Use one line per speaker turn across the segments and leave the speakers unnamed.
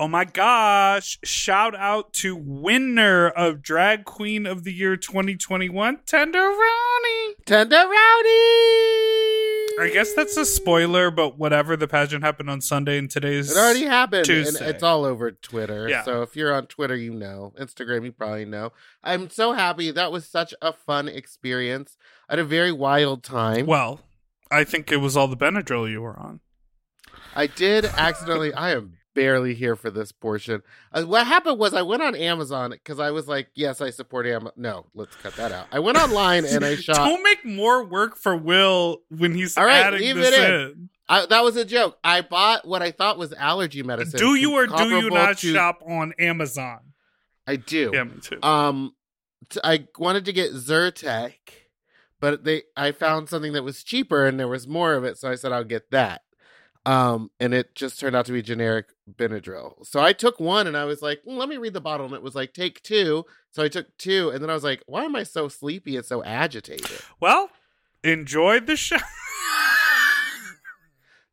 Oh my gosh. Shout out to winner of Drag Queen of the Year 2021, Tenderoni.
Tenderoni.
I guess that's a spoiler, but whatever. The pageant happened on Sunday and today's
It already happened,
Tuesday.
and it's all over Twitter.
Yeah.
So if you're on Twitter, you know. Instagram, you probably know. I'm so happy. That was such a fun experience. I had a very wild time.
Well, I think it was all the Benadryl you were on.
I did accidentally. I am barely here for this portion. Uh, what happened was I went on Amazon because I was like, "Yes, I support Amazon." No, let's cut that out. I went online and I shot.
Don't make more work for Will when he's
All right,
adding
leave
this
it
in.
in. I, that was a joke. I bought what I thought was allergy medicine.
Do you or do you not
to-
shop on Amazon?
I do.
Yeah, me too.
Um, t- I wanted to get Zyrtec, but they I found something that was cheaper and there was more of it, so I said I'll get that. Um, and it just turned out to be generic Benadryl. So I took one and I was like, "Mm, let me read the bottle, and it was like, take two. So I took two, and then I was like, why am I so sleepy and so agitated?
well, enjoy the show.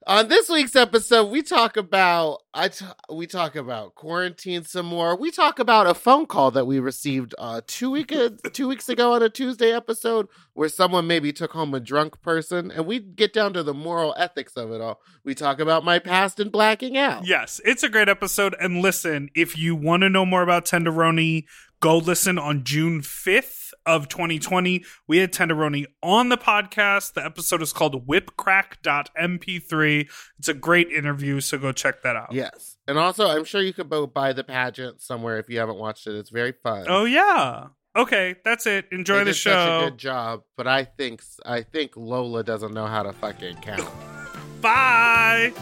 On this week's episode, we talk about I t- we talk about quarantine some more. We talk about a phone call that we received uh, two week two weeks ago on a Tuesday episode where someone maybe took home a drunk person, and we get down to the moral ethics of it all. We talk about my past and blacking out.
Yes, it's a great episode. And listen, if you want to know more about Tenderoni, go listen on June 5th of 2020. We had Tenderoni on the podcast. The episode is called whipcrack.mp3. It's a great interview, so go check that out.
Yes, and also I'm sure you could go buy the pageant somewhere if you haven't watched it. It's very fun.
Oh, yeah. Okay, that's it. Enjoy
They
the
did Such a
show.
good job, but I think I think Lola doesn't know how to fucking count.
Bye.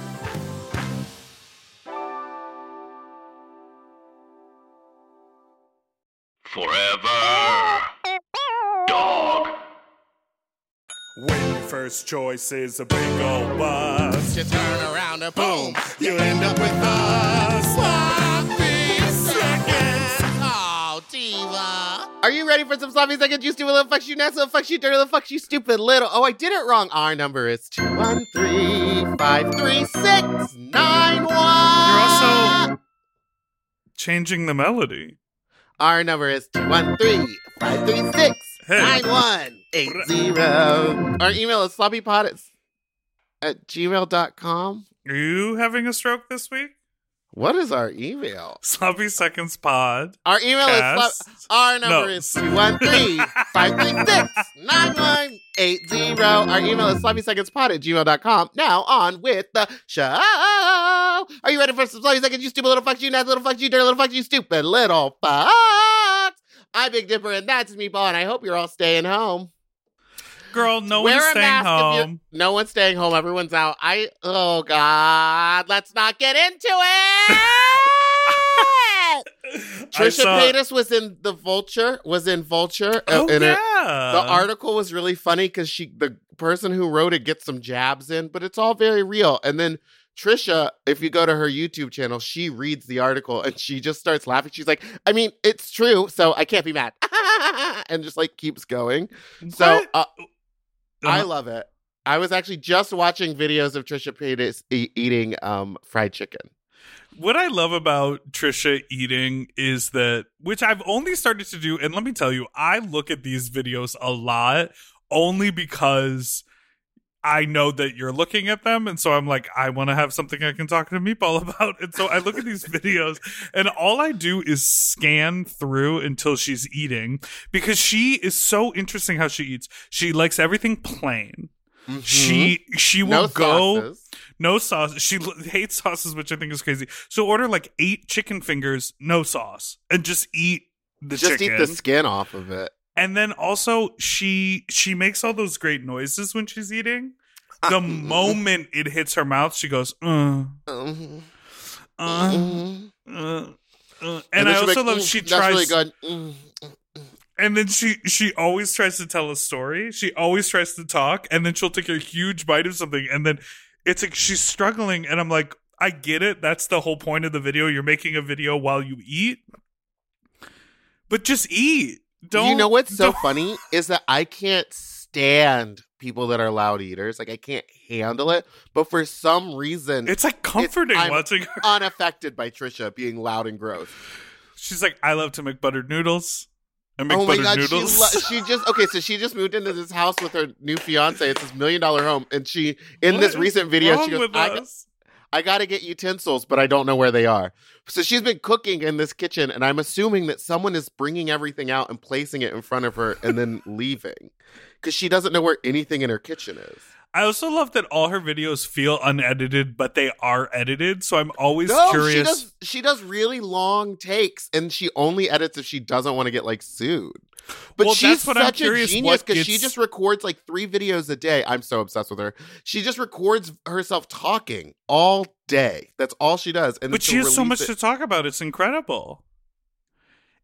Forever.
When first choice is a big old bus,
you turn around and boom,
you end up with us.
Sloppy seconds. Oh, diva. Are you ready for some sloppy seconds? You stupid little fucks, you nasty little fucks, you dirty little fucks, you stupid little. Oh, I did it wrong. Our number is 213
You're also changing the melody.
Our number is 213 536 Eight zero. Our email is sloppypod at, at gmail.com.
Are you having a stroke this week?
What is our email?
Sloppy Seconds Pod.
Our email
cast.
is slop- our number
no.
is 313-536-9180. Our email is sloppy seconds pod at gmail.com. Now on with the show. Are you ready for some sloppy seconds, you stupid little fucks, you nasty little fucks, you dirty little fucks, you stupid little fucks? I'm Big Dipper and that's Meatball, and I hope you're all staying home.
Girl, no
Wear
one's
a
staying
mask if you're-
home.
No one's staying home. Everyone's out. I oh god, let's not get into it. Trisha
saw-
Paytas was in the Vulture. Was in Vulture. uh,
Oh,
in
yeah.
the article was really funny because she, the person who wrote it, gets some jabs in, but it's all very real. And then Trisha, if you go to her YouTube channel, she reads the article and she just starts laughing. She's like, "I mean, it's true, so I can't be mad," and just like keeps going. So uh, I
Uh-huh.
love it. I was actually just watching videos of Trisha Paytas e- eating um, fried chicken.
What I love about Trisha eating is that, which I've only started to do, and let me tell you, I look at these videos a lot only because I know that you're looking at them. And so I'm like, I want to have something I can talk to Meatball about. And so I look at these videos, and all I do is scan through until she's eating because she is so interesting how she eats. She likes everything plain. She mm-hmm. she will
no
go
sauces.
no sauce. She l- hates sauces, which I think is crazy. So order like eight chicken fingers, no sauce, and just eat the
Just
chicken.
eat the skin off of it.
And then also she she makes all those great noises when she's eating. The moment it hits her mouth, she goes, uh,
Mhm.
uh,
Mhm.
uh, Uh, and, I
she'll be
also
like,
love
"Mm,
she
that's
tries
really good.
And then she she always tries to tell a story. She always tries to talk, and then she'll take a huge bite of something, and then it's like she's struggling, and I'm like, I get it. That's the whole point of the video. You're making a video while you eat, but just eat. Don't
you know what's so
don't-
funny is that I can't stand people that are loud eaters. Like I can't handle it. But for some reason,
It's like comforting
I'm-
watching her.
unaffected by Trisha being loud and gross.
She's like, I love to make buttered noodles. I make
oh my
buttered
god,
noodles.
she lo- she just okay. So she just moved into this house with her new fiance. It's this million dollar home, and she in
What
this recent video she goes, I? I got to get utensils, but I don't know where they are. So she's been cooking in this kitchen, and I'm assuming that someone is bringing everything out and placing it in front of her and then leaving because she doesn't know where anything in her kitchen is.
I also love that all her videos feel unedited, but they are edited. So I'm always
No,
curious.
she does. She does really long takes, and she only edits if she doesn't want to get like sued. But
Well,
she's
that's what I'm
such a genius because she just records like three videos a day. I'm so obsessed with her. She just records herself talking all day. That's all she does. And
but she has so much
it-
to talk about. It's incredible.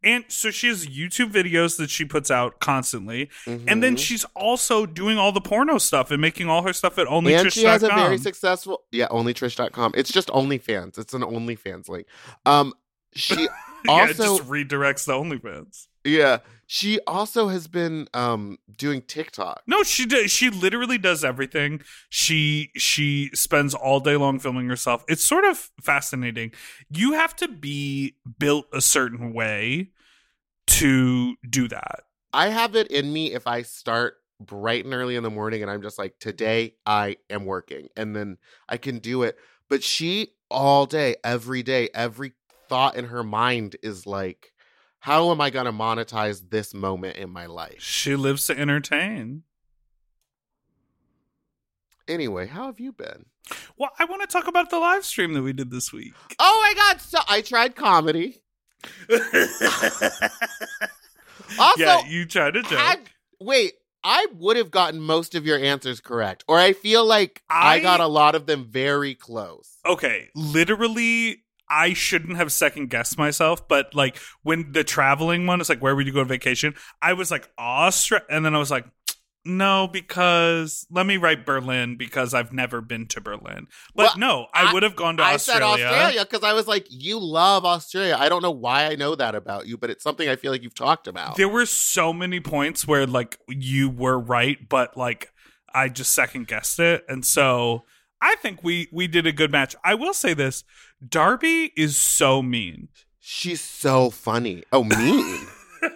And so she has YouTube videos that she puts out constantly, and then
Mhm.
she's also doing all the porno stuff and making all her stuff at
and she has a very
onlytrish.com.
successful yeah onlytrish.com it's just onlyfans it's an onlyfans link um she
yeah, it
also
just redirects the OnlyFans.
yeah she also has been um doing tiktok
No, she does. She literally does everything. She she spends all day long filming herself. It's sort of fascinating. You have to be built a certain way to do that.
i have it in me if i start bright and early in the morning and i'm just like today i am working and then i can do it but she all day every day every thought in her mind is like how am i going to monetize this moment in my life
She lives to entertain.
anyway how have you been
Well, I want to talk about the live stream that we did this week.
Oh my god! So I tried comedy. Also,
yeah, you tried to joke.
wait, I would have gotten most of your answers correct, or I feel like I,
I-
got a lot of them very close.
okay, literally, I shouldn't have second guessed myself, but like when the traveling one is like, where would you go on vacation? I was like, Austria, and then I was like, no, because let me write Berlin because I've never been to Berlin. But
Well,
no, I,
I-
would have gone to
I
Australia.
said Australia because I was like, you love Australia. I don't know why I know that about you, but it's something I feel like you've talked about.
There were so many points where like you were right, but like I just second guessed it, and so I think we we did a good match. I will say this: Darby is so mean.
She's so funny. Oh, mean.
no,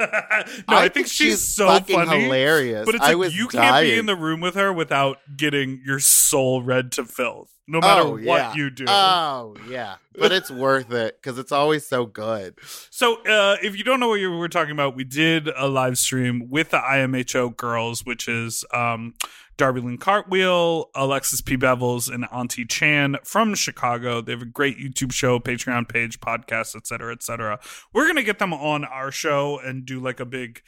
I, think, she's, so
fucking
funny.
hilarious.
But it's
I
like you can't be in the room with her without getting your soul read to filth, no matter
oh,
what you do.
Oh yeah, but it's worth it because it's always so good.
So, uh, if you don't know what you were talking about, we did a live stream with the IMHO girls, which is um, Darby Lynn Cartwheel, Alexis P. Bevels, and Auntie Chan from Chicago. They have a great YouTube show, Patreon page, podcast, et cetera, et cetera. We're to get them on our show and do like a big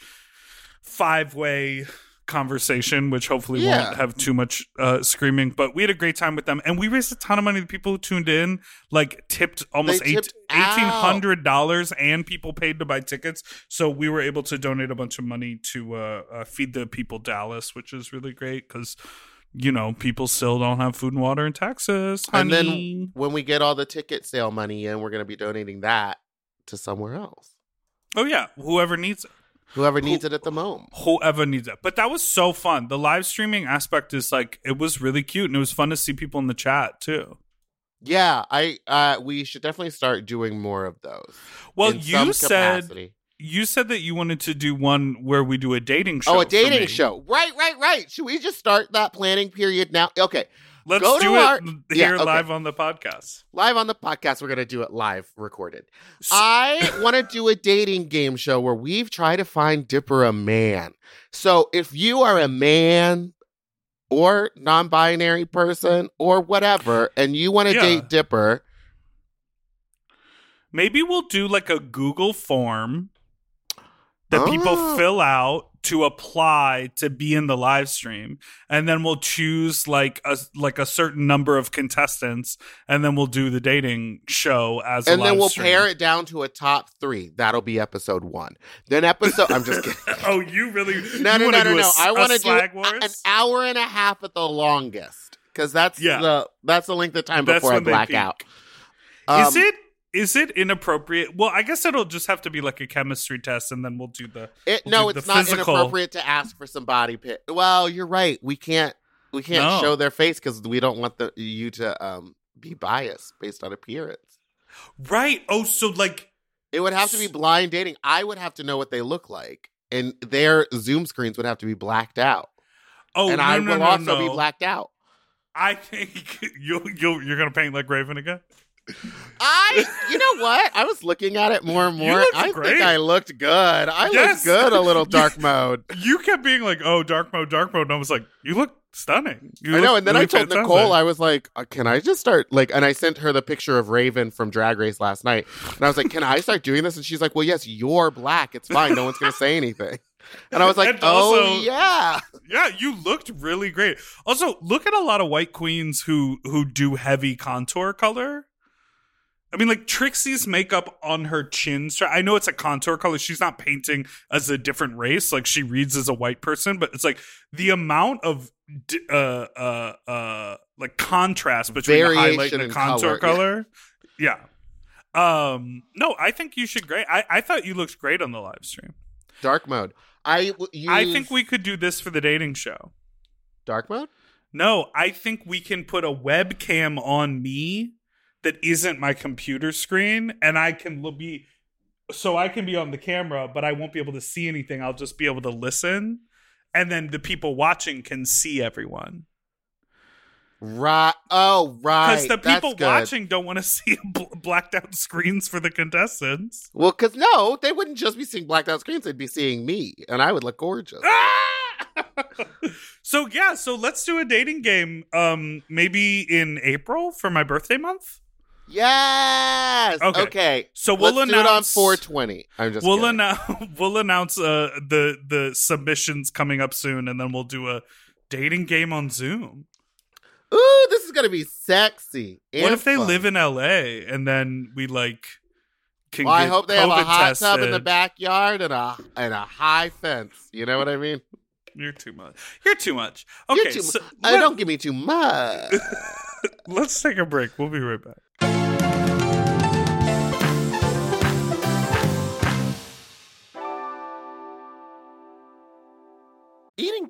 five way conversation, which hopefully
Yeah.
won't have too much uh, screaming. But we had a great time with them, and we raised a ton of money. The people who tuned in like tipped almost eighteen
out.
dollars, and people paid to buy tickets. So we were able to donate a bunch of money to uh, uh, feed the people Dallas, which is really great because. You know, people still don't have food and water in Texas.
And then when we get all the ticket sale money in, we're going to be donating that to somewhere else.
oh yeah, whoever needs it.
Whoever needs it at the moment.
whoever needs it. But that was so fun. The live streaming aspect is like it was really cute and it was fun to see people in the chat too.
Yeah, I uh we should definitely start doing more of those.
Well, you said
capacity.
you said that you wanted to do one where we do a dating show.
Oh, a dating show. Right, right, right. Should we just start that planning period now? Okay.
Let's
Go
do it
our-
here
Yeah, okay.
live on the podcast.
Live on the podcast, we're going to do it live recorded. I want to do a dating game show where we've tried to find Dipper a man. So if you are a man or non binary person or whatever, and you want to
Yeah.
date Dipper,
Maybe we'll do like a Google form that people
Oh.
fill out to apply to be in the live stream and then we'll choose like a like a certain number of contestants and then we'll do the dating show as
and
a
then we'll
stream.
pare it down to a top three. That'll be episode one. Then episode. I'm just kidding.
oh you really
No,
you
no, no, no, no.
s-
I
a
want to do a-
Wars?
an hour and a half at the longest because that's
Yeah.
the that's the length of time
That's
before I black out.
is
Um,
it is it inappropriate well i guess it'll just have to be like a chemistry test and then we'll do the
It,
We'll
no,
do
it's
the
not
physical-
inappropriate to ask for some body pic. Well, you're right. We can't we can't
No.
show their face because we don't want the you to um be biased based on appearance.
right oh so like
It would have to be blind dating. I would have to know what they look like, and their Zoom screens would have to be blacked out,
oh
and
no,
I
no,
will also be blacked out.
i think you you you're gonna paint like raven again
I, you know what? I was looking at it more and more. I
great.
think I looked good. I
Yes.
looked good. A little dark mode.
you kept being like oh dark mode dark mode and i was like you look stunning you
I know. And then
really
I told
fantastic.
Nicole, I was like, uh, "Can I just start like?" And I sent her the picture of Raven from Drag Race last night, and I was like, "Can I start doing this?" And she's like, "Well, yes, you're black. It's fine. No one's gonna say anything." And I was like,
And
"Oh
also-
yeah."
Yeah, you looked really great. Also, look at a lot of white queens who who do heavy contour color. I mean, like Trixie's makeup on her chin. I know it's a contour color. She's not painting as a different race. Like she reads as a white person, but it's like the amount of uh uh uh like contrast between the highlight and the contour
color,
color. Yeah. Um. No, I think you should. Great. I I thought you looked great on the live stream.
Dark mode. I use
I think we could do this for the dating show.
dark mode.
No, I think we can put a webcam on me that isn't my computer screen, and I can be so I can be on the camera, but I won't be able to see anything. I'll just be able to listen, and then the people watching can see everyone
Right. Oh, right.
because the people watching don't want to see bl- blacked out screens for the contestants.
Well, because no, they wouldn't just be seeing blacked out screens; they'd be seeing me, and I would look gorgeous.
Ah! so yeah, so let's do a dating game. Um, maybe in April for my birthday month.
Yes.
Okay.
Okay.
So we'll
Let's do it on
announce
420. I'm just.
we'll
kidding.
announce we'll announce uh, the the submissions coming up soon, and then we'll do a dating game on Zoom.
Ooh, this is gonna be sexy.
what if they
fun.
live in L.A. and then we like? Can
Well, I hope they have a
COVID
hot tub in the backyard and a and a high fence. You know what I mean?
You're too much. You're too much. Okay,
You're too,
so
uh,
let,
don't give me too much.
let's take a break. We'll be right back.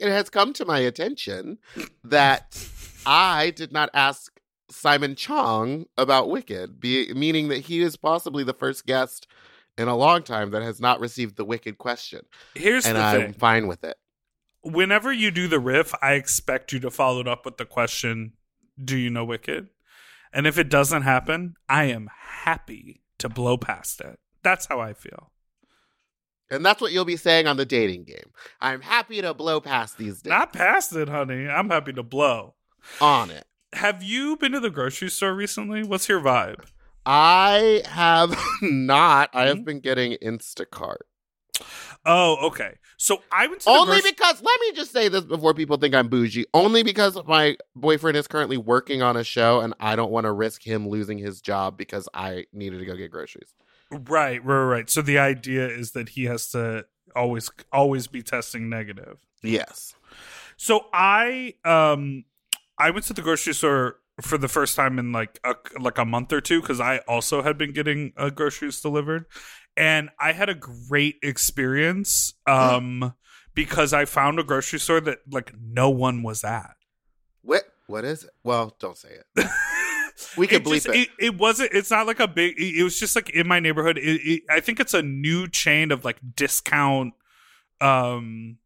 It has come to my attention that I did not ask Simon Chong about Wicked, be, meaning that he is possibly the first guest in a long time that has not received the Wicked question.
Here's
and
the
I'm
thing.
fine with it.
Whenever you do the riff, I expect you to follow it up with the question, Do you know Wicked? And if it doesn't happen, I am happy to blow past it. That's how I feel.
And that's what you'll be saying on the dating game. I'm happy to blow past these days
Not past it, honey. I'm happy to blow.
on it.
Have you been to the grocery store recently? What's your vibe?
I have not. I
Hmm?
have been getting Instacart.
Oh, okay. So I went to the
Only
grocery-
because let me just say this before people think I'm bougie. Only because my boyfriend is currently working on a show and I don't want to risk him losing his job because I needed to go get groceries.
Right, right, right. So the idea is that he has to always always be testing negative.
Yes.
So I um I went to the grocery store for the first time in like a, like a month or two because I also had been getting uh, groceries delivered, and I had a great experience um because I found a grocery store that like no one was at.
What what is it? Well, don't say it. We can
it
bleep
just,
it.
it. It wasn't. It's not like a big. It, it was just like in my neighborhood. It, it, I think it's a new chain of like discount. Um,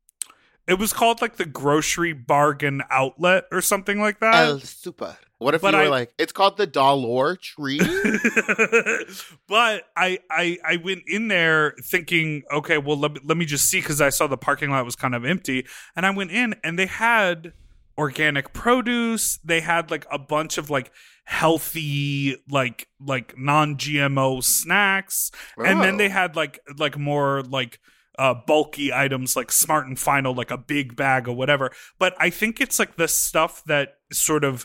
it was called like the grocery bargain outlet or something like that.
El Super. What if
but
you were
I-
like, it's called the Dollar Tree?
but I, I I went in there thinking, okay, well let me, let me just see because I saw the parking lot was kind of empty, and I went in and they had organic produce. They had like a bunch of like healthy like like non-GMO snacks, and then
Oh.
they had like like more like uh bulky items like smart and final like a big bag or whatever but i think it's like the stuff that sort of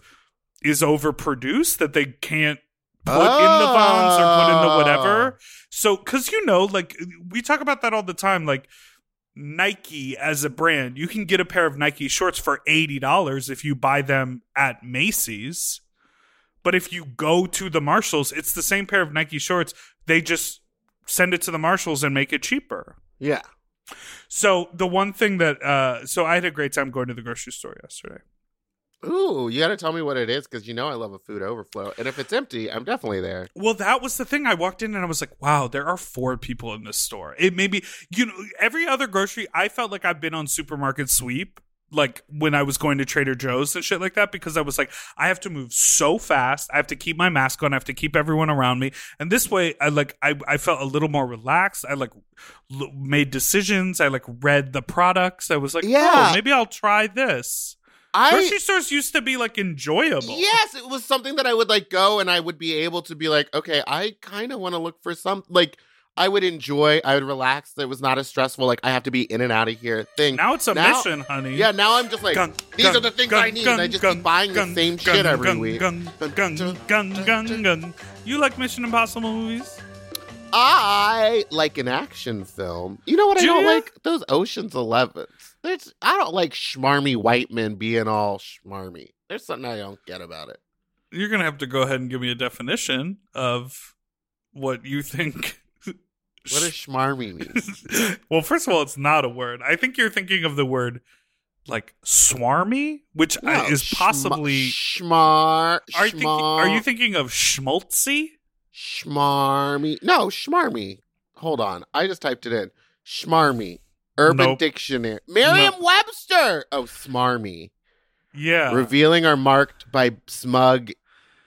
is overproduced that they can't put in the vons or put in the
Oh.
whatever so because you know like we talk about that all the time like nike as a brand you can get a pair of nike shorts for $80 if you buy them at macy's but if you go to the marshalls it's the same pair of nike shorts they just send it to the marshalls and make it cheaper
yeah.
so the one thing that uh so I had a great time going to the grocery store yesterday.
Ooh, you got to tell me what it is because you know I love a food overflow. And if it's empty, I'm definitely there.
Well, that was the thing. I walked in and I was like, wow, there are four people in this store. It maybe you know every other grocery I felt like I've been on supermarket sweep like when I was going to Trader Joe's and shit like that because I was like I have to move so fast. I have to keep my mask on. I have to keep everyone around me. And this way I like I I felt a little more relaxed. I like l- made decisions. I like read the products. I was like, oh,
Yeah.
oh, maybe I'll try this.
I
grocery stores used to be like enjoyable.
Yes, it was something that I would like go and I would be able to be like, okay, I kind of want to look for some like I would enjoy, I would relax. It was not as stressful. Like I have to be in and out of here thing.
Now it's a
Now-
mission, honey.
Yeah, now I'm just like
Gun,
these
gun,
are the things
gun,
I need, and I just keep buying the same shit every week.
Gun, gun, gun, gun, gun, gun. You like Mission Impossible movies?
I like an action film. You know what I
Do
don't
ya?
like? Those Ocean's Elevens. There's I don't like schmarmy white men being all schmarmy. There's something I don't get about it.
You're gonna have to go ahead and give me a definition of what you think.
What does schmarmy mean?
well, first of all, it's not a word. I think you're thinking of the word like swarmy, which I-
No,
is possibly.
schmar.
Are you, thinking, are you thinking of schmaltzy?
schmarmy? No, schmarmy. Hold on, I just typed it in. Schmarmy. Urban
Nope.
Dictionary. Merriam-Webster. Oh, smarmy.
Yeah.
revealing are marked by smug,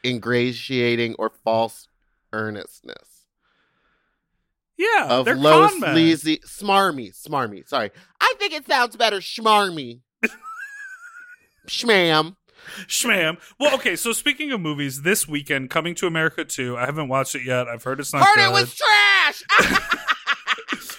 ingratiating, or false earnestness
yeah.
of
they're
low, sleazy, smarmy, smarmy. Sorry, I think it sounds better, schmarmy. Schmam.
Shmam. Well, okay. So speaking of movies, this weekend, Coming to America 2. I haven't watched it yet. I've heard it's not
Heard
good.
it was trash.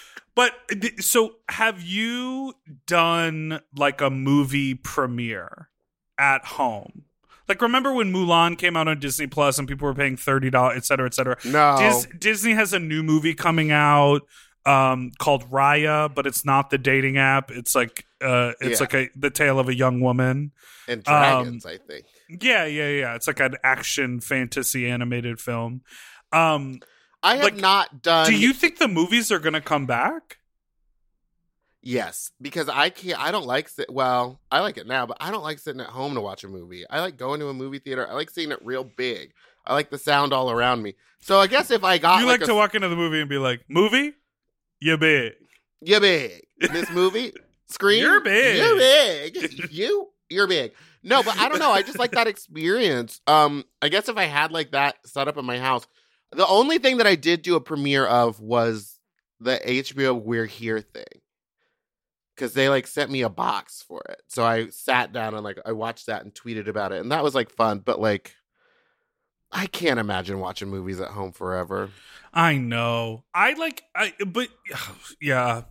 But so have you done like a movie premiere at home? Like remember when Mulan came out on Disney Plus and people were paying thirty dollars, et cetera, et cetera.
no,
Dis- Disney has a new movie coming out um, called Raya, but it's not the dating app. It's like uh, it's
Yeah.
like a the tale of a young woman.
and
um,
dragons. I think.
Yeah, yeah, yeah. It's like an action fantasy animated film. Um,
I have
like,
not done.
do you think the movies are going to come back?
Yes, because I can't. I don't like sit. Well, I like it now, but I don't like sitting at home to watch a movie. I like going to a movie theater. I like seeing it real big. I like the sound all around me. So I guess if I got
you like,
a,
to walk into the movie and be like, "Movie, you big."
you big this movie screen,
You're big.
you're big, you you're big. No, but I don't know. I just like that experience. Um, I guess if I had like that set up in my house, the only thing that I did do a premiere of was the HBO We're Here thing. Cause they like sent me a box for it. So I sat down and like I watched that and tweeted about it. And that was like fun, but like I can't imagine watching movies at home forever.
I know. I like. I but yeah.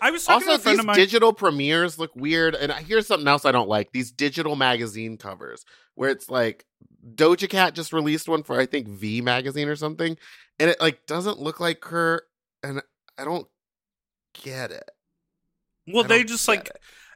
I was talking
Also,
to a friend
these digital premieres look weird. And here's something else I don't like: these digital magazine covers, where it's like Doja Cat just released one for I think V magazine or something, and it like doesn't look like her, and I don't get it.
Well, they just like.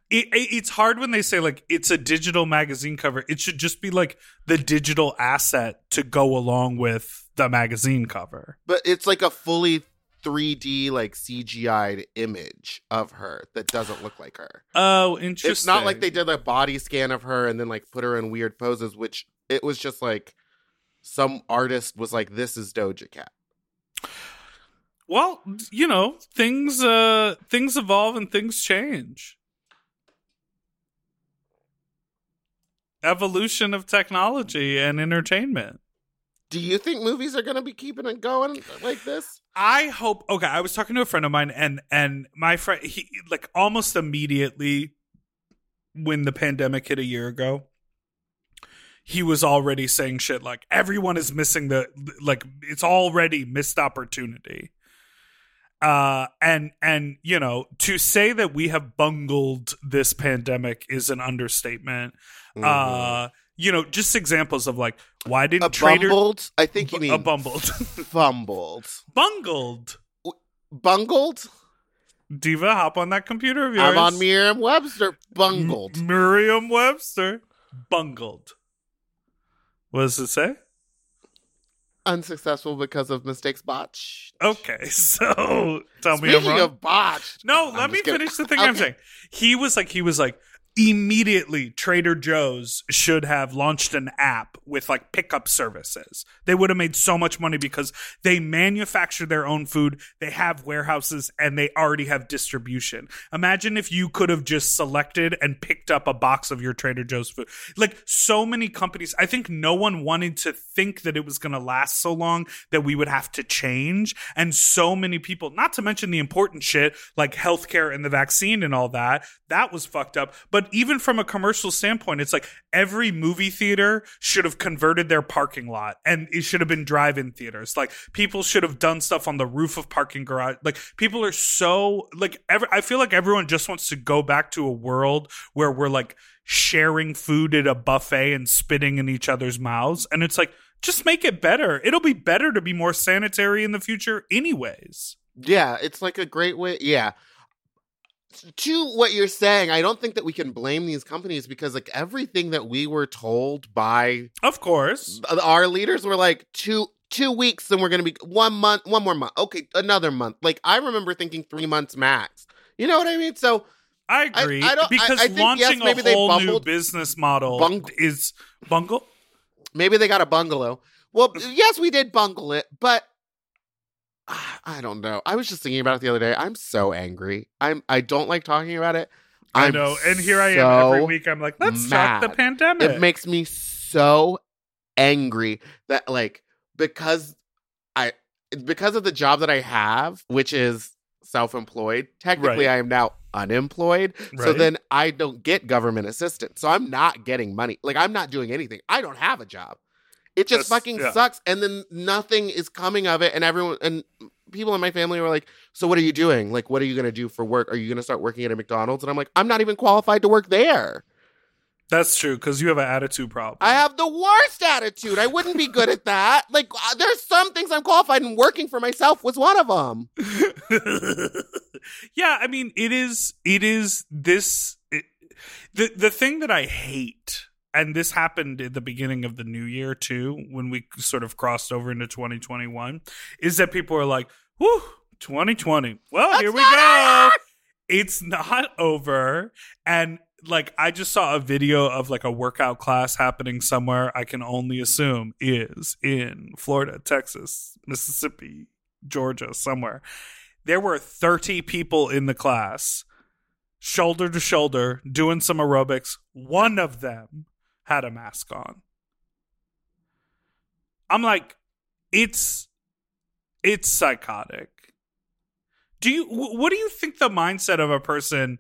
It, it, it's hard when they say like it's a digital magazine cover. It should just be like the digital asset to go along with the magazine cover.
But it's like a fully 3D like CGI'd image of her that doesn't look like her.
Oh, interesting.
It's not like they did a body scan of her and then like put her in weird poses, which it was just like some artist was like, "This is Doja Cat."
Well, you know, things uh things evolve and things change. Evolution of technology and entertainment.
Do you think movies are going to be keeping it going like this?
I hope okay, I was talking to a friend of mine and and my friend he like almost immediately when the pandemic hit a year ago, he was already saying shit like everyone is missing the like it's already missed opportunity uh and and you know to say that we have bungled this pandemic is an understatement uh you know just examples of like why didn't
Mm-hmm. a
trader
bumbled? I think you
a
mean a
bumbled
fumbled,
bungled
bungled.
diva hop on that computer of yours
I'm on Merriam-Webster. Bungled.
merriam webster bungled what does it say
Unsuccessful because of mistakes botched.
okay so tell me i'm
Speaking
wrong
of botched,
No, let me
kidding.
finish the thing I'm saying. He was like, he was like, immediately Trader Joe's should have launched an app with like pickup services. They would have made so much money because they manufacture their own food, they have warehouses, and they already have distribution. Imagine if you could have just selected and picked up a box of your Trader Joe's food. Like so many companies, I think no one wanted to think that it was going to last so long that we would have to change. And so many people, not to mention the important shit like healthcare and the vaccine and all that, that was fucked up. But even from a commercial standpoint, it's like every movie theater should have converted their parking lot and it should have been drive in theaters. Like people should have done stuff on the roof of parking garage. Like people are so, like, every, I feel like everyone just wants to go back to a world where we're like sharing food at a buffet and spitting in each other's mouths. And it's like, just make it better. It'll be better to be more sanitary in the future, anyways.
Yeah, it's like a great way. Yeah. To what you're saying, I don't think that we can blame these companies because, like, everything that we were told by
Of course.
our leaders were like two two weeks, and we're gonna be one month, one more month, okay, another month. Like, I remember thinking three months max. You know what I mean? So
I
I-
agree
I don't- I-
because
I think, yes,
launching
maybe
a whole new business model
Bung-
is bungle.
maybe they got a bungalow. Well, yes, we did bungle it, but Ah, I don't know. I was just thinking about it the other day. I'm so angry. I'm I don't like talking about it.
I
I'm
know. And here I am every week. I'm like, let's talk the pandemic.
It makes me so angry that like because I because of the job that I have, which is self-employed, technically
Right.
I am now unemployed. So then I don't get government assistance. So I'm not getting money. Like I'm not doing anything. I don't have a job. It just
That's-
fucking
yeah.
sucks and then nothing is coming of it and everyone and people in my family were like, "So what are you doing? Like what are you going to do for work? Are you going to start working at a McDonald's?" And I'm like, "I'm not even qualified to work there."
That's true because you have an attitude problem.
I have the worst attitude. I wouldn't be good at that. Like, uh, there's some things I'm qualified in. Working for myself was one of them.
yeah, I mean, it is. It is this. It, the the thing that I hate, and this happened at the beginning of the new year too, when we sort of crossed over into 2021, is that people are like, "Whew, 2020. Well, here we go."
over.
It's not over, and like I just saw a video of like a workout class happening somewhere. I can only assume is in Florida, Texas, Mississippi, Georgia, somewhere. There were 30 people in the class, shoulder to shoulder, doing some aerobics. One of them had a mask on. I'm like, it's it's psychotic. Do you what do you think the mindset of a person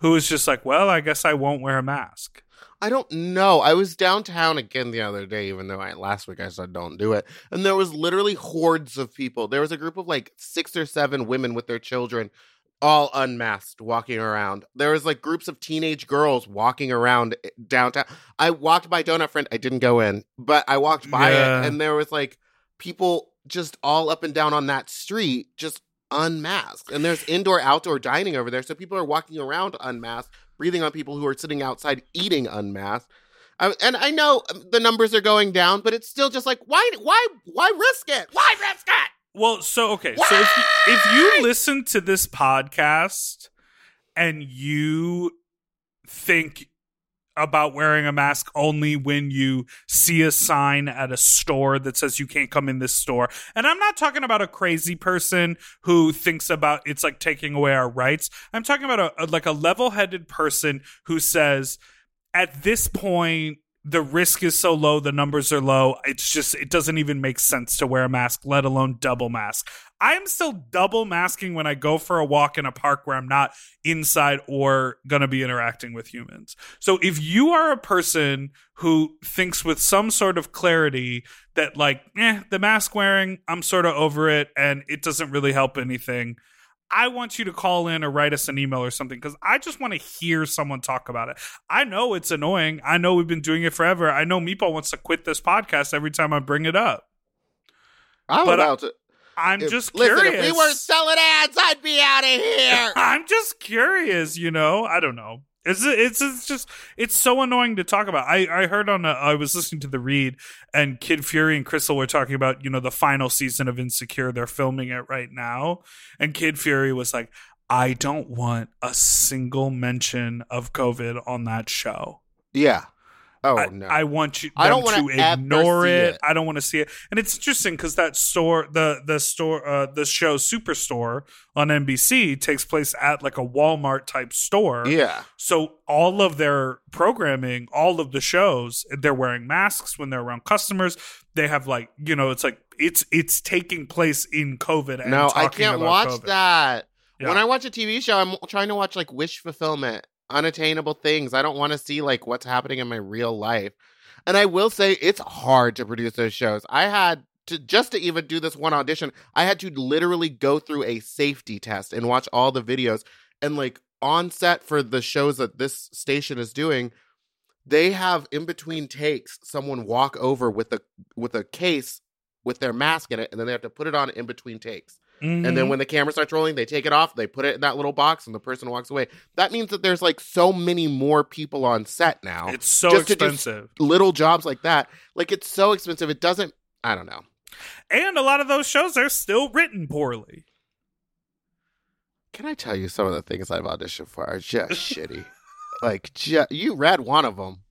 who is just like, well, I guess I won't wear a mask?
I don't know. I was downtown again the other day, even though I last week I said don't do it. And there was literally hordes of people. There was a group of like six or seven women with their children, all unmasked, walking around. There was like groups of teenage girls walking around eh, downtown. I walked by Donut Friend. I didn't go in, but I walked by
Yeah.
it, and there was like people just all up and down on that street, just unmasked. And there's indoor outdoor dining over there. So people are walking around unmasked, breathing on people who are sitting outside eating unmasked. I, and I know um, the numbers are going down, but it's still just like why why why risk it? Why risk it?
Well, so okay, so if you, if you listen to this podcast and you think about wearing a mask only when you see a sign at a store that says you can't come in this store. And I'm not talking about a crazy person who thinks about it's like taking away our rights. I'm talking about a, a like a level-headed person who says at this point the risk is so low, the numbers are low. It's just it doesn't even make sense to wear a mask, let alone double mask. I am still double masking when I go for a walk in a park where I'm not inside or going to be interacting with humans. So if you are a person who thinks with some sort of clarity that like, eh, the mask wearing, I'm sort of over it and it doesn't really help anything. I want you to call in or write us an email or something because I just want to hear someone talk about it. I know it's annoying. I know we've been doing it forever. I know Meepo wants to quit this podcast every time I bring it up.
I'm
But,
about to.
I'm
if-
just
listen.
curious.
If we weren't selling ads, I'd be out of here.
I'm just curious, you know. I don't know. It's it's it's just it's so annoying to talk about. I I heard on a, I was listening to the read and Kid Fury and Crissle were talking about you know the final season of Insecure. They're filming it right now, and Kid Fury was like, I don't want a single mention of COVID on that show.
yeah. Oh
I,
no.
I want you.
I don't wanna
ignore it.
it.
I don't want to see it. And it's interesting because that store, the the store, uh, the show Superstore on NBC takes place at like a Walmart type store.
yeah.
So all of their programming, all of the shows, they're wearing masks when they're around customers. They have like you know, it's like it's it's taking place in COVID. And
No, I can't watch
COVID.
that.
Yeah.
When I watch a TV show, I'm trying to watch like wish fulfillment, unattainable things. I don't want to see like what's happening in my real life. And I will say it's hard to produce those shows. I had to just to even do this one audition, I had to literally go through a safety test and watch all the videos. And like on set for the shows that this station is doing, they have in between takes someone walk over with a with a case with their mask in it, and then they have to put it on in between takes. And
Mhm.
then when the camera starts rolling, they take it off, they put it in that little box, and the person walks away. That means that there's like so many more people on set now.
it's so
just
expensive.
little jobs like that. Like it's so expensive. It doesn't. I don't know.
and a lot of those shows are still written poorly.
Can I tell you some of the things I've auditioned for are just shitty? Like ju- you read one of them.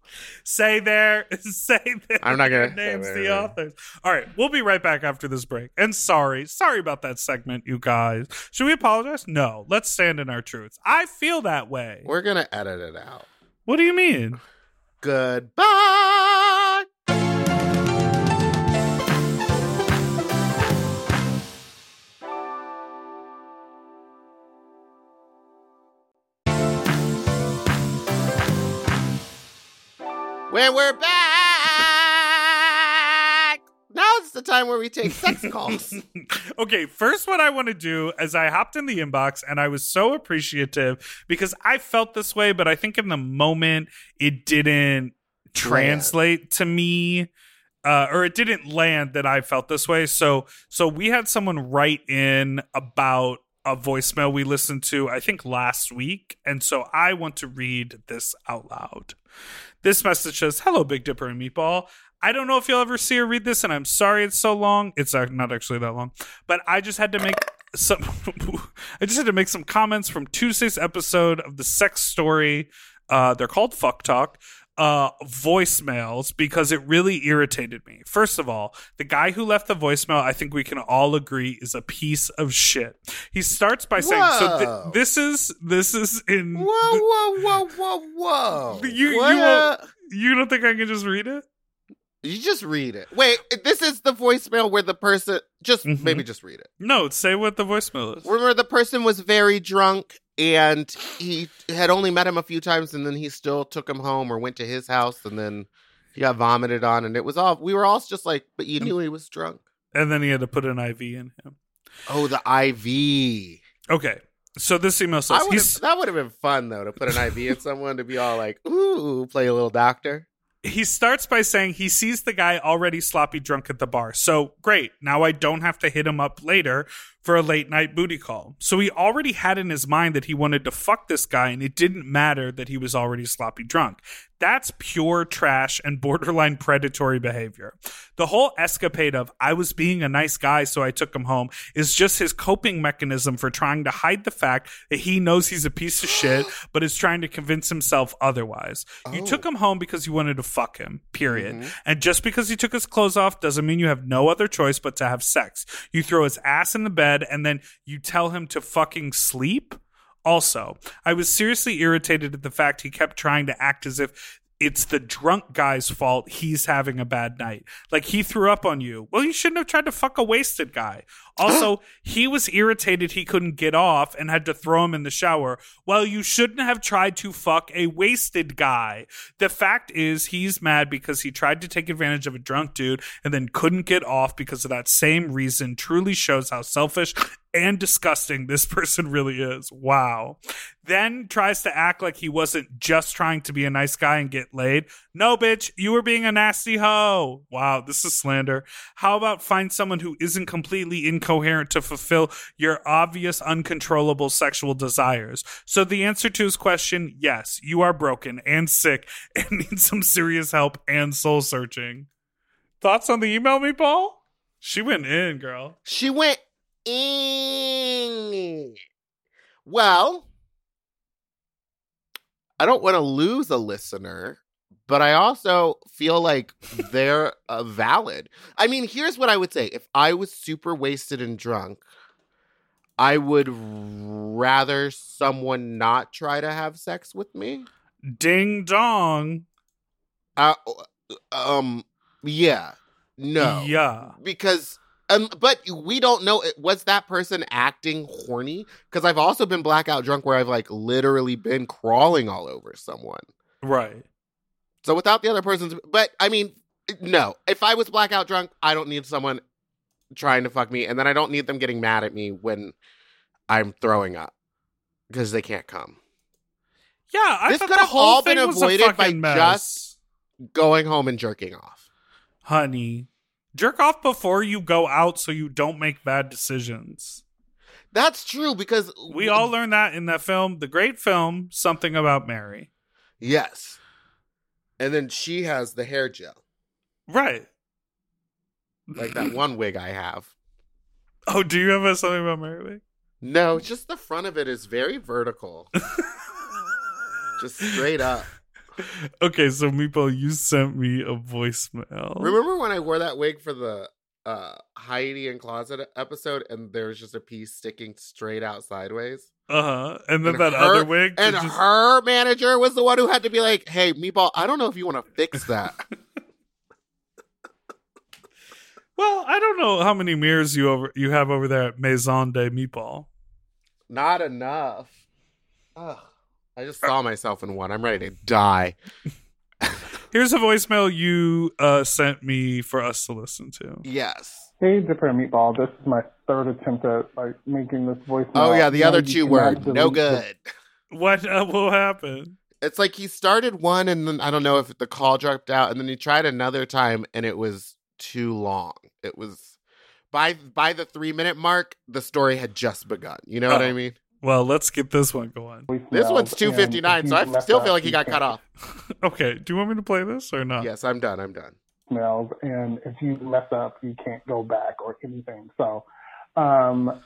Say there, say there.
I'm not gonna
names the
name.
authors. All right, we'll be right back after this break. And sorry, sorry about that segment, you guys. Should we apologize? No. Let's stand in our truths. I feel that way.
We're gonna edit it out.
What do you mean?
Goodbye. When we're back, now's the time where we take sex calls.
okay, first, what I want to do is I hopped in the inbox and I was so appreciative because I felt this way, but I think in the moment it didn't translate to me. Uh, or it didn't land that I felt this way. So, so we had someone write in about a voicemail we listened to, I think last week, and so I want to read this out loud. This message says, "Hello, Big Dipper and Meatball. I don't know if you'll ever see or read this, and I'm sorry it's so long. It's uh, not actually that long, but I just had to make some. I just had to make some comments from Tuesday's episode of the sex story. Uh, they're called Fuck Talk. Uh, voicemails because it really irritated me. First of all, the guy who left the voicemail, I think we can all agree, is a piece of shit. He starts by saying, "So th- this is this is in
whoa, whoa, whoa, whoa, whoa!
You- you
What, uh,
You don't think I can just read it?
You just read it. Wait, this is the voicemail where the person just
Mhm.
maybe just read it.
No, say what the voicemail is.
Remember the person was very drunk and he had only met him a few times and then he still took him home or went to his house and then he got vomited on and it was all we were all just like, but you knew he was drunk.
And then he had to put an IV in him.
Oh, the IV.
Okay. So this email says
would've- that would have been fun though to put an IV in someone to be all like, ooh, play a little doctor.
he starts by saying he sees the guy already sloppy drunk at the bar. So great. Now I don't have to hit him up later for a late night booty call. So he already had in his mind that he wanted to fuck this guy and it didn't matter that he was already sloppy drunk. That's pure trash and borderline predatory behavior. The whole escapade of I was being a nice guy so I took him home is just his coping mechanism for trying to hide the fact that he knows he's a piece of shit but is trying to convince himself otherwise. You
Oh.
took him home because you wanted to fuck him, period.
Mhm.
And just because he took his clothes off doesn't mean you have no other choice but to have sex. You throw his ass in the bed and then you tell him to fucking sleep. Also, I was seriously irritated at the fact he kept trying to act as if it's the drunk guy's fault he's having a bad night. Like he threw up on you. Well, you shouldn't have tried to fuck a wasted guy. Also, he was irritated he couldn't get off and had to throw him in the shower. Well, you shouldn't have tried to fuck a wasted guy. The fact is, he's mad because he tried to take advantage of a drunk dude and then couldn't get off because of that same reason. Truly shows how selfish and disgusting this person really is. Wow. Then tries to act like he wasn't just trying to be a nice guy and get laid. No, bitch, you were being a nasty hoe. Wow, this is slander. How about find someone who isn't completely incoherent to fulfill your obvious, uncontrollable sexual desires? So the answer to his question yes, you are broken and sick and need some serious help and soul searching. Thoughts on the email, me, Paul? She went in, girl.
She went in. Well, I don't want to lose a listener, but I also feel like they're uh, valid. I mean, here's what I would say. If I was super wasted and drunk, I would rather someone not try to have sex with me.
Ding dong.
Uh, um, yeah. No.
Yeah.
because um but we don't know was that person acting horny because i've also been blackout drunk where i've like literally been crawling all over someone
Right.
so without the other person's but i mean no if i was blackout drunk i don't need someone trying to fuck me and then i don't need them getting mad at me when i'm throwing up because they can't come
Yeah, I
This could have all been avoided by
mess.
just- going home and jerking off
honey. Jerk off before you go out so you don't make bad decisions.
that's true because
We all learned that in that film, the great film, Something About Mary.
yes and then she has the hair gel
Right.
like that one wig i have
Oh, do you have a Something About Mary wig?
No, just the front of it is very vertical. Just straight up.
Okay, so Meepo, you sent me a voicemail.
Remember when I wore that wig for the uh Heidi N Closet episode and there was just a piece sticking straight out sideways?
Uh huh. And then
And
that
her-
other wig.
And
just-
her manager was the one who had to be like, "Hey, Meatball, I don't know if you want to fix that."
Well, I don't know how many mirrors you over you have over there at Maison de Meatball.
Not enough. Ugh. I just saw myself in one. I'm ready to die.
Here's a voicemail you uh, sent me for us to listen to.
Yes.
Hey, Dipper and Meatball. This is my third attempt at like making this voicemail.
Oh yeah, the other two were no
the-
good.
What uh, will happen?
It's like he started one and then I don't know if the call dropped out and then he tried another time and it was too long. It was by by the 3 minute mark the story had just begun. You know what I
Oh.
mean?
Well, let's get this one going.
This one's 259 so I still feel like he got cut off.
okay, do you want me to play this or not?
Yes, I'm done. I'm done.
voicemails, and if you mess up, you can't go back or anything. So, um,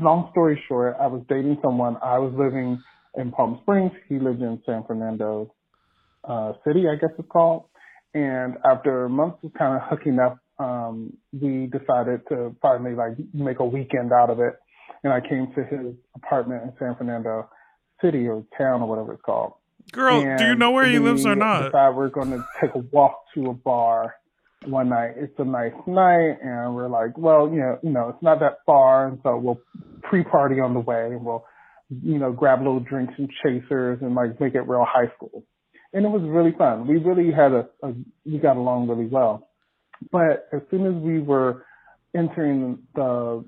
long story short, I was dating someone. I was living in Palm Springs. He lived in San Fernando uh, City, I guess it's called. And after months of kind of hooking up, um, we decided to finally like make a weekend out of it. And I came to his apartment in San Fernando City or town or whatever it's called.
Girl, do you know where he lives or not?
Decide we're going to take a walk to a bar one night. It's a nice night, and we're like, well, you know, you know, it's not that far, and so we'll pre-party on the way, and we'll, you know, grab little drinks and chasers, and like make it real high school. And it was really fun. We really had a, a we got along really well. But as soon as we were entering the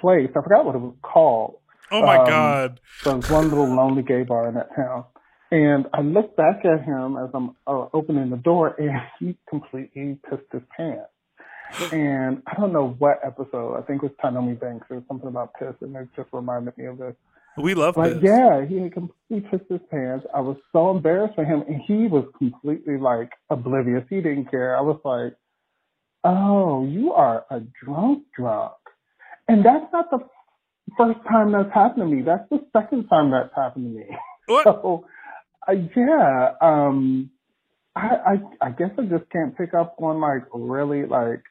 place, I forgot what it was called.
Oh my
um,
god.
So there's one little lonely gay bar in that town. And I looked back at him as I'm uh, opening the door, and he completely pissed his pants. And I don't know what episode. I think it was Tanomi Banks or something about piss, and it just reminded me of this.
We love
But
this.
yeah, he had completely pissed his pants. I was so embarrassed for him, and he was completely like oblivious. He didn't care. I was like, "Oh, you are a drunk, drunk," and that's not the first time that's happened to me. That's the second time that's happened to me.
What?
So, uh, yeah, um, I, I I guess I just can't pick up on like really like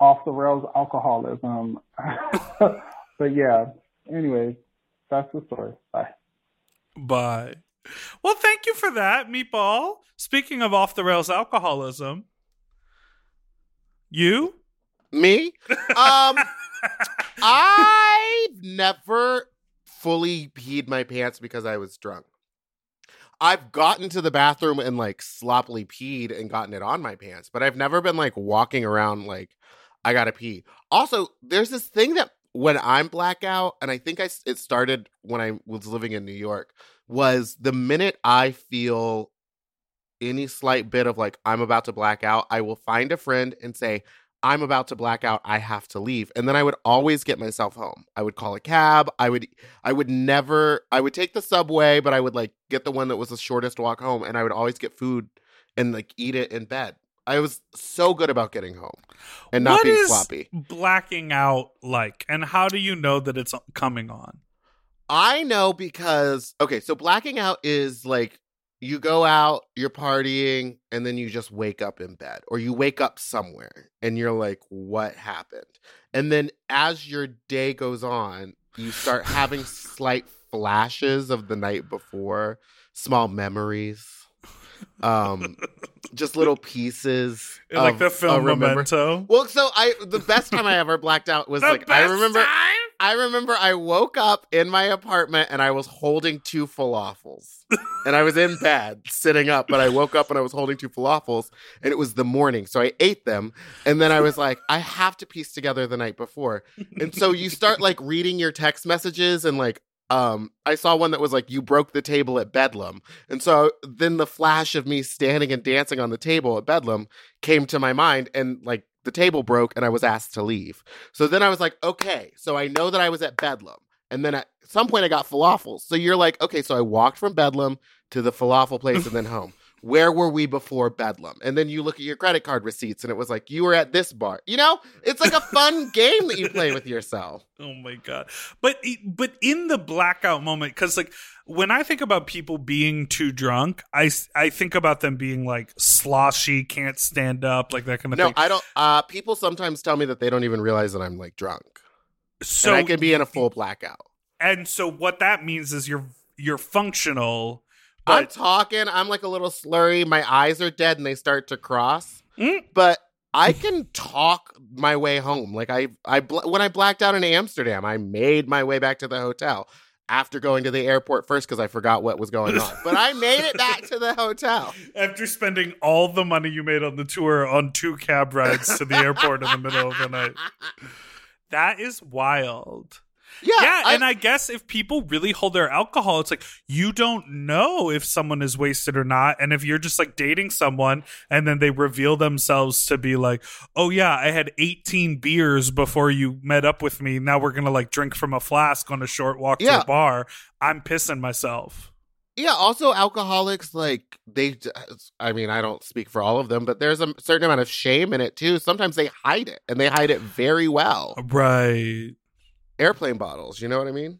off the rails alcoholism. but yeah, anyways, that's the story. Bye.
Bye. Well, thank you for that, Meatball. Speaking of off the rails alcoholism, you?
Me? Um I've never fully peed my pants because I was drunk. I've gotten to the bathroom and like sloppily peed and gotten it on my pants, but I've never been like walking around like I gotta pee. Also, there's this thing that when I'm blackout, and I think I it started when I was living in New York, was the minute I feel any slight bit of like I'm about to black out, I will find a friend and say, I'm about to black out. I have to leave. And then I would always get myself home. I would call a cab. I would I would never I would take the subway, but I would like get the one that was the shortest walk home and I would always get food and like eat it in bed. I was so good about getting home and not
What
being
is
sloppy.
blacking out like? And how do you know that it's coming on?
I know because okay, so blacking out is like you go out, you're partying, and then you just wake up in bed, or you wake up somewhere and you're like, what happened? And then as your day goes on, you start having slight flashes of the night before, small memories, um, just little pieces.
like the film Memento?
Well, so I the best time I ever blacked out was
The
like I
best
remember
time?
I remember I woke up in my apartment and I was holding two falafels. and I was in bed sitting up, but I woke up and I was holding two falafels and it was the morning. So I ate them and then I was like, I have to piece together the night before. And so you start like reading your text messages and like um I saw one that was like you broke the table at Bedlam. And so then the flash of me standing and dancing on the table at Bedlam came to my mind and like the table broke and I was asked to leave. So then I was like, okay, so I know that I was at Bedlam. And then at some point I got falafels. So you're like, okay, so I walked from Bedlam to the falafel place and then home. Where were we before Bedlam? And then you look at your credit card receipts and it was like, you were at this bar. You know, it's like a fun game that you play with yourself.
Oh my god! But but in the blackout moment, because like when I think about people being too drunk, I I think about them being like sloshy, can't stand up, like that kind of
No,
thing.
No, I don't. Uh, people sometimes tell me that they don't even realize that I'm like drunk.
so
and I can be in a full blackout.
and so what that means is you're you're functional,
I'm talking. I'm like a little slurry. My eyes are dead and they start to cross.
Mm.
But I can talk my way home. Like I, I when I blacked out in Amsterdam, I made my way back to the hotel after going to the airport first because I forgot what was going on. but I made it back to the hotel.
after spending all the money you made on the tour on two cab rides to the airport in the middle of the night, that is wild.
Yeah,
yeah,
I-
and I guess if people really hold their alcohol, it's like you don't know if someone is wasted or not. And if you're just like dating someone and then they reveal themselves to be like, oh, yeah, I had 18 beers before you met up with me. Now we're going to like drink from a flask on a short walk to
Yeah.
a bar. I'm pissing myself.
Yeah, also alcoholics like they I mean, I don't speak for all of them, but there's a certain amount of shame in it too. Sometimes they hide it and they hide it very well.
Right.
Airplane bottles, you know what I mean?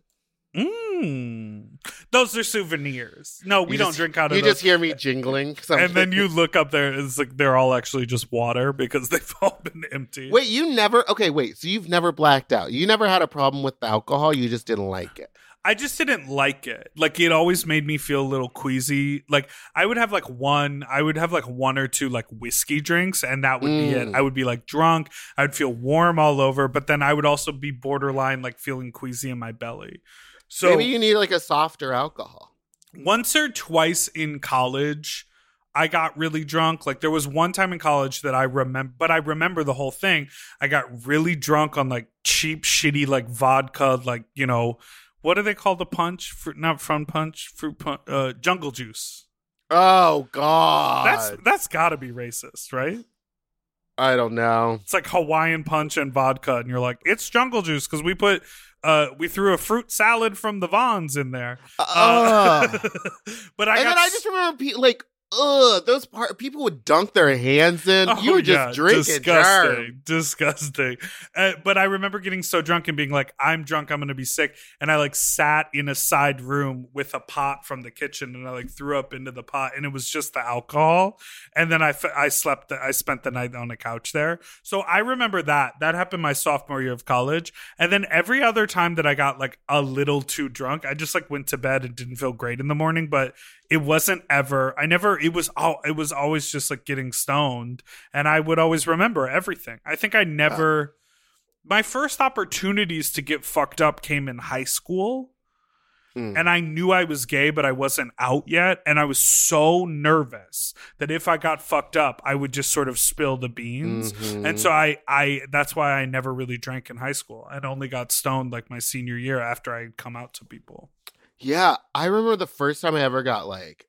Mm. Those are souvenirs. No, we
You
don't
just-
drink out of
You
those.
just hear me jingling something.
and then you look up there, and it's like they're all actually just water because they've all been empty.
Wait, you never Okay, wait. So you've never blacked out. You never had a problem with the alcohol, you just didn't like it.
I just didn't like it. Like it always made me feel a little queasy. Like I would have like one, I would have like one or two like whiskey drinks, and that would be it.
Mm.
I would be like drunk. I would feel warm all over, but then I would also be borderline like feeling queasy in my belly. So
Maybe you need like a softer alcohol.
once or twice in college i got really drunk like there was one time in college that i remember but i remember the whole thing i got really drunk on like cheap shitty like vodka like you know what do they call the punch fruit not front punch fruit punch uh jungle juice
Oh god.
that's that's gotta be racist right
I don't know.
it's like hawaiian punch and vodka and you're like it's jungle juice because we put uh we threw a fruit salad from the vons in there uh,
Ugh.
but i
and
got
then I just remember like ugh, those part people would dunk their hands in.
Oh,
you were just
yeah,
drinking
disgusting,
germ.
disgusting. Uh, but I remember getting so drunk and being like, "I'm drunk, I'm gonna be sick," and I like sat in a side room with a pot from the kitchen, and I like threw up into the pot, and it was just the alcohol. And then I f- I slept, I spent the night on a couch there. So I remember that that happened my sophomore year of college, and then every other time that I got like a little too drunk, I just like went to bed and didn't feel great in the morning, but it wasn't ever i never it was all it was always just like getting stoned and i would always remember everything i think i never my first opportunities to get fucked up came in high school
Hmm.
and i knew i was gay but i wasn't out yet and i was so nervous that if i got fucked up i would just sort of spill the beans
Mhm.
and so i i that's why i never really drank in high school and only got stoned like my senior year after i'd come out to people
Yeah, I remember the first time I ever got like.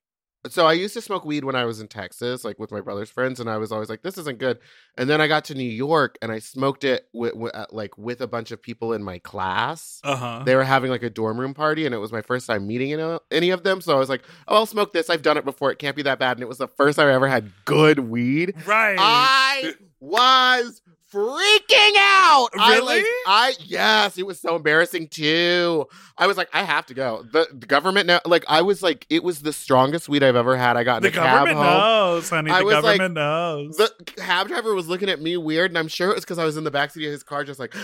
So I used to smoke weed when I was in Texas, like with my brother's friends, and I was always like, "This isn't good." And then I got to New York, and I smoked it with, with uh, like with a bunch of people in my class.
uh-huh
They were having like a dorm room party, and it was my first time meeting any, any of them. So I was like, "Oh, I'll smoke this. I've done it before. It can't be that bad." And it was the first time I ever had good weed.
right
I was freaking out. I
Really?
like I yes, it was so embarrassing too. I was like, I have to go. The, the government now like I was like, it was the strongest weed I've ever had. I got in
The
a cab
government
home.
knows, honey.
I
the
was like-
government knows.
The cab driver was looking at me weird, and I'm sure it was because I was in the backseat of his car, just like.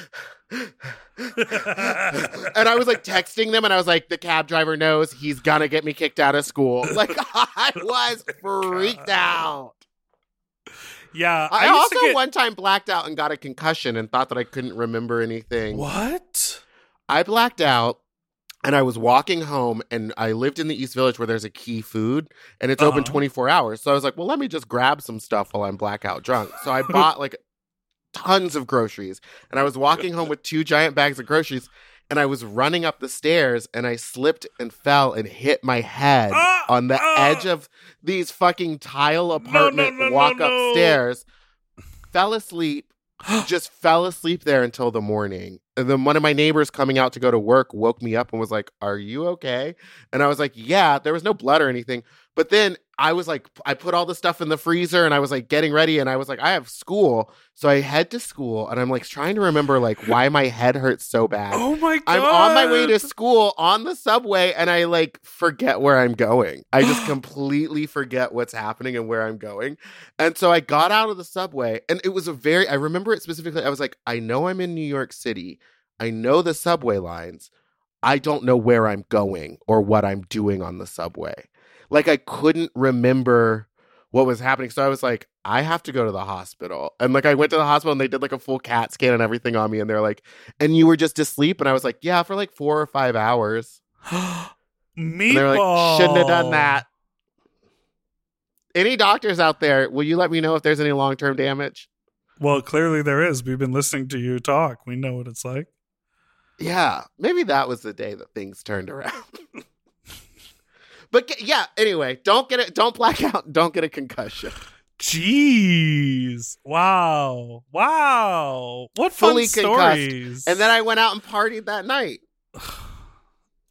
and I was like texting them, and I was like, "The cab driver knows he's gonna get me kicked out of school." Like I was freaked out.
Yeah,
I,
used
also
get-
one time blacked out and got a concussion and thought that I couldn't remember anything.
what?
I blacked out and I was walking home and I lived in the East Village where there's a key food and it's open
Uh-huh.
24 hours. So I was like, well, let me just grab some stuff while I'm blackout drunk. So I bought like tons of groceries and I was walking home with two giant bags of groceries and I was running up the stairs and I slipped and fell and hit my head
Ah!
on the
Ah!
edge of these fucking tile apartment
no, no,
walk
no.
upstairs. Fell asleep just fell asleep there until the morning. And then one of my neighbors coming out to go to work woke me up and was like, Are you okay? And I was like, Yeah, there was no blood or anything. But then I was like, I put all the stuff in the freezer and I was like getting ready and I was like, I have school. So I head to school and I'm like trying to remember like why my head hurts so bad.
Oh my god.
I'm on my way to school on the subway and I like forget where I'm going. I just completely forget what's happening and where I'm going. And so I got out of the subway and it was a very, I remember it specifically. I was like, I know I'm in New York City. I know the subway lines. I don't know where I'm going or what I'm doing on the subway. Like I couldn't remember what was happening. So I was like, I have to go to the hospital. And like I went to the hospital and they did like a full CAT scan and everything on me. And they're like, and you were just asleep? And I was like, yeah, for like four or five hours.
Meatball.
And they're like, shouldn't have done that. Any doctors out there, will you let me know if there's any long term damage?
Well, clearly there is. We've been listening to you talk. We know what it's like.
Yeah, maybe that was the day that things turned around. but ge- yeah, anyway, don't get it. Don't black out. Don't get a concussion.
Jeez. Wow. Wow. What
Fully
fun
concussed. And then I went out and partied that night.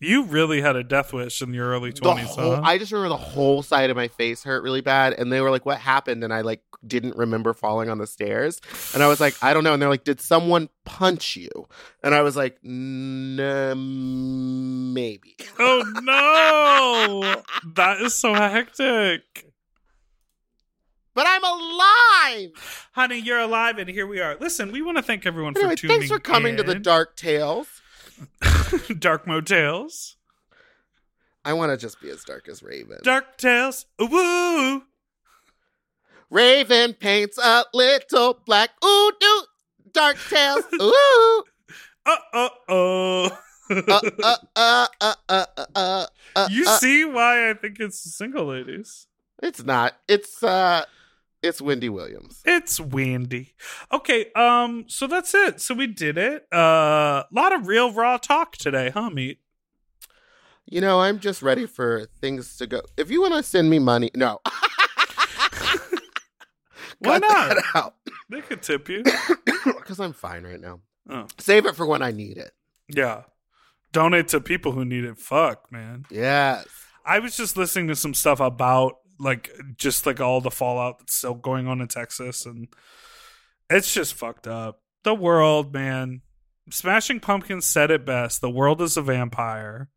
you really had a death wish in your early 20s, huh?
I just remember the whole side of my face hurt really bad, and they were like, "What happened?" And I like didn't remember falling on the stairs, and I was like, "I don't know." And they're like, "Did someone punch you?" And I was like, "N- "Maybe."
oh no. that is so hectic.
But I'm alive.
Honey, you're alive and here we are. Listen, we want to thank everyone for tuning in.
thanks for coming to the. Dark Tales.
Dark Motels.
I want to just be as dark as Raven.
Dark Tales. Woo!
Raven paints a little black. Ooh, do Dark Tales. Ooh.
Uh uh oh.
Uh, uh, uh, uh, uh, uh, uh,
you see why I think it's single ladies.
It's not. It's uh, it's Wendy Williams.
It's windy. Okay, um, so that's it. So we did it. A uh, lot of real raw talk today, huh, meat?
You know, I'm just ready for things to go. If you want to send me money, no.
Why not? They could tip you.
Because I'm fine right now.
Oh,
Save it for when I need it.
yeah. Donate to people who need it. Fuck, man.
Yes.
I was just listening to some stuff about like just like all the fallout that's still going on in Texas and it's just fucked up. The world, man. Smashing Pumpkins said it best. The world is a vampire.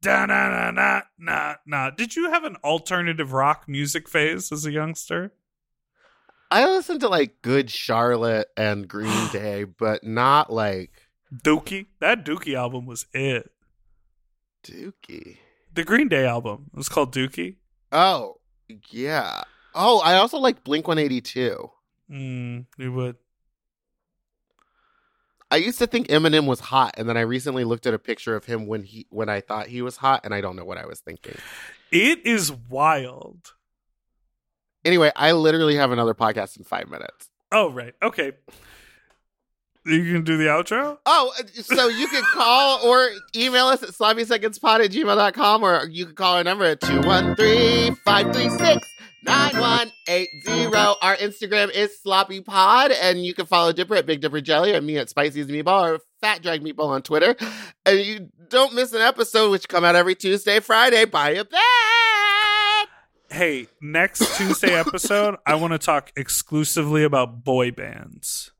Da na na na na na. Did you have an alternative rock music phase as a youngster?
I listened to like Good Charlotte and Green Day, but not like
Dookie. That Dookie album was it.
Dookie.
The Green Day album. It was called Dookie.
Oh, yeah. Oh, I also like Blink 182.
Mm, you would.
I used to think Eminem was hot, and then I recently looked at a picture of him when he when I thought he was hot, and I don't know what I was thinking.
It is wild.
Anyway, I literally have another podcast in five minutes.
Oh, right. Okay. You can do the outro?
Oh, uh, so you can call or email us at sloppysecondspot at gmail.com or you can call our number at 213-536-9180. Our Instagram is sloppypod and you can follow Dipper at Big Dipper Jelly and me at Spicy's Meatball or Fat Drag Meatball on Twitter. And you don't miss an episode which come out every Tuesday, Friday. Buy a bag!
Hey, next Tuesday episode, I want to talk exclusively about boy bands.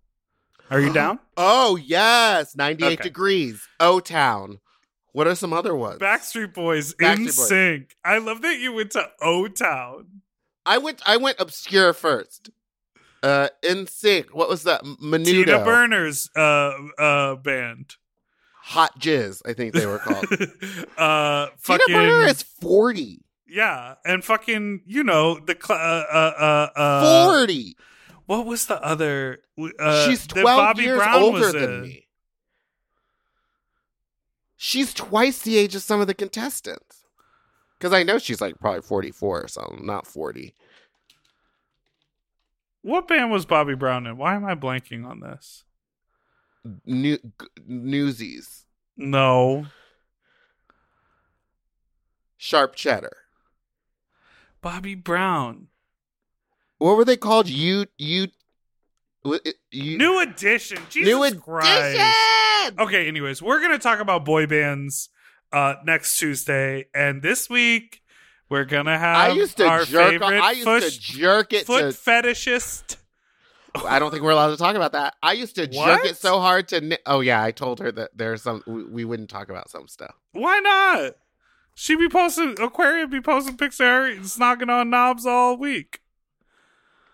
Are you down?
Oh, yes. 98
Okay.
Degrees. O-Town. What are some other ones?
Backstreet Boys,
Backstreet
in
Boys.
sync. I love that you went to O Town.
I went I went obscure first. Uh NSYNC. What was that? Menudo.
Tina Burner's uh uh band.
Hot Jizz, I think they were called.
uh
Tina
fucking
Burner is 40.
yeah, and fucking you know the cl- uh, uh uh uh
40.
What was the other uh
She's 12
Bobby
years
Brown
older
was
than
in?
me. She's twice the age of some of the contestants. Cuz I know she's like probably 44 or something, not 40.
What band was Bobby Brown in? Why am I blanking on this?
New g- Newsies.
No.
Sharp Cheddar.
Bobby Brown.
What were they called? You you you
New edition. Jesus
New
Christ.
edition.
Okay, anyways, we're gonna talk about boy bands uh next Tuesday. And this week We're gonna have
I used to
our
jerk.
favorite
I used to jerk it
foot
to.
fetishist.
I don't think we're allowed to talk about that. I used to
What?
jerk it so hard to. Oh yeah, I told her that there's some. We, we wouldn't talk about some stuff.
Why not? She be posting Aquarium be posting pics of her on knobs all week.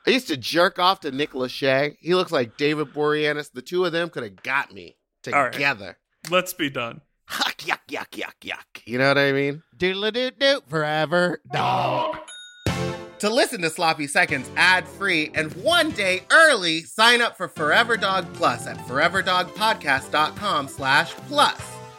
I used to jerk off to Nick Lachey. He looks like David Boreanaz. The two of them could have got me
All right.
together.
Let's be done.
Yuck, yuck, yuck, yuck, yuck. You know what I mean? Doodle doo doo forever dog. To listen to Sloppy Seconds ad free and one day early, sign up for Forever Dog Plus at foreverdogpodcast.com slash plus.